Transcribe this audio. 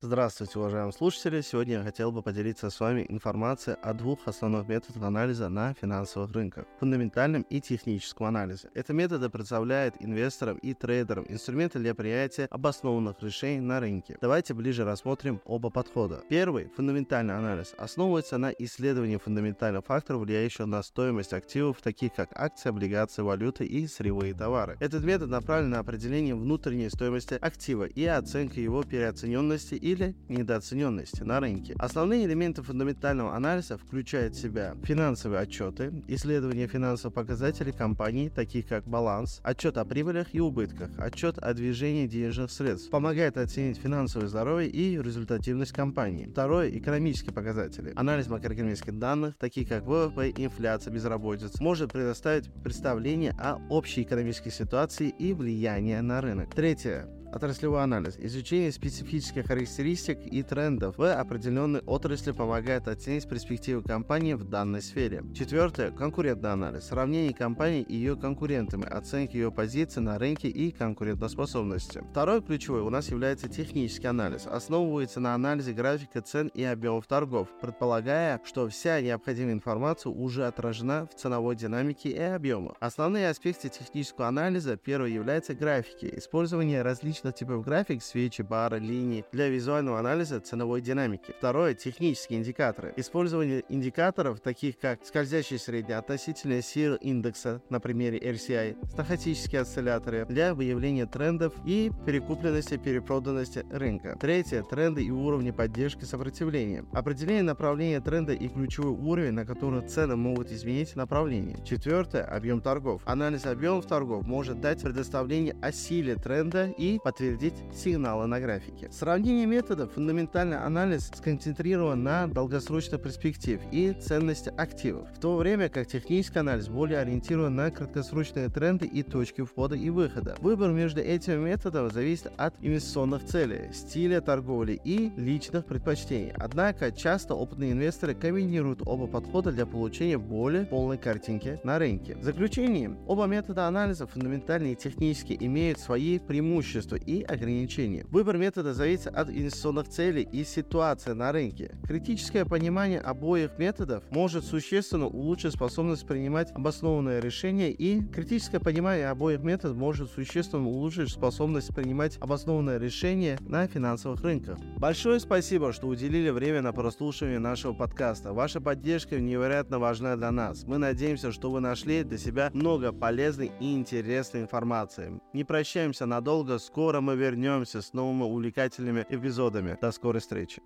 Здравствуйте, уважаемые слушатели! Сегодня я хотел бы поделиться с вами информацией о двух основных методах анализа на финансовых рынках – фундаментальном и техническом анализе. Это методы представляют инвесторам и трейдерам инструменты для принятия обоснованных решений на рынке. Давайте ближе рассмотрим оба подхода. Первый – фундаментальный анализ основывается на исследовании фундаментальных факторов, влияющих на стоимость активов, таких как акции, облигации, валюты и сырьевые товары. Этот метод направлен на определение внутренней стоимости актива и оценку его переоцененности или недооцененности на рынке. Основные элементы фундаментального анализа включают в себя финансовые отчеты, исследования финансовых показателей компаний, таких как баланс, отчет о прибылях и убытках, отчет о движении денежных средств, помогает оценить финансовое здоровье и результативность компании. Второе – экономические показатели. Анализ макроэкономических данных, такие как ВВП, инфляция, безработица, может предоставить представление о общей экономической ситуации и влиянии на рынок. Третье Отраслевой анализ. Изучение специфических характеристик и трендов в определенной отрасли помогает оценить перспективы компании в данной сфере. Четвертое. Конкурентный анализ. Сравнение компании и ее конкурентами, оценка ее позиции на рынке и конкурентоспособности. Второй ключевой у нас является технический анализ. Основывается на анализе графика цен и объемов торгов, предполагая, что вся необходимая информация уже отражена в ценовой динамике и объемах. Основные аспекты технического анализа первый является графики, использование различных различных типов график, свечи, бары, линии для визуального анализа ценовой динамики. Второе – технические индикаторы. Использование индикаторов, таких как скользящий средний, относительная сила индекса на примере RCI, стахастические осцилляторы для выявления трендов и перекупленности, перепроданности рынка. Третье – тренды и уровни поддержки сопротивления. Определение направления тренда и ключевой уровень, на который цены могут изменить направление. Четвертое – объем торгов. Анализ объемов торгов может дать предоставление о силе тренда и подтвердить сигналы на графике. Сравнение методов фундаментальный анализ сконцентрирован на долгосрочной перспективе и ценности активов, в то время как технический анализ более ориентирован на краткосрочные тренды и точки входа и выхода. Выбор между этими методами зависит от инвестиционных целей, стиля торговли и личных предпочтений. Однако часто опытные инвесторы комбинируют оба подхода для получения более полной картинки на рынке. В заключение, оба метода анализа, фундаментальные и технические, имеют свои преимущества и ограничения. Выбор метода зависит от инвестиционных целей и ситуации на рынке. Критическое понимание обоих методов может существенно улучшить способность принимать обоснованные решения и критическое понимание обоих методов может существенно улучшить способность принимать обоснованные решения на финансовых рынках. Большое спасибо, что уделили время на прослушивание нашего подкаста. Ваша поддержка невероятно важна для нас. Мы надеемся, что вы нашли для себя много полезной и интересной информации. Не прощаемся надолго, скоро скоро мы вернемся с новыми увлекательными эпизодами. До скорой встречи.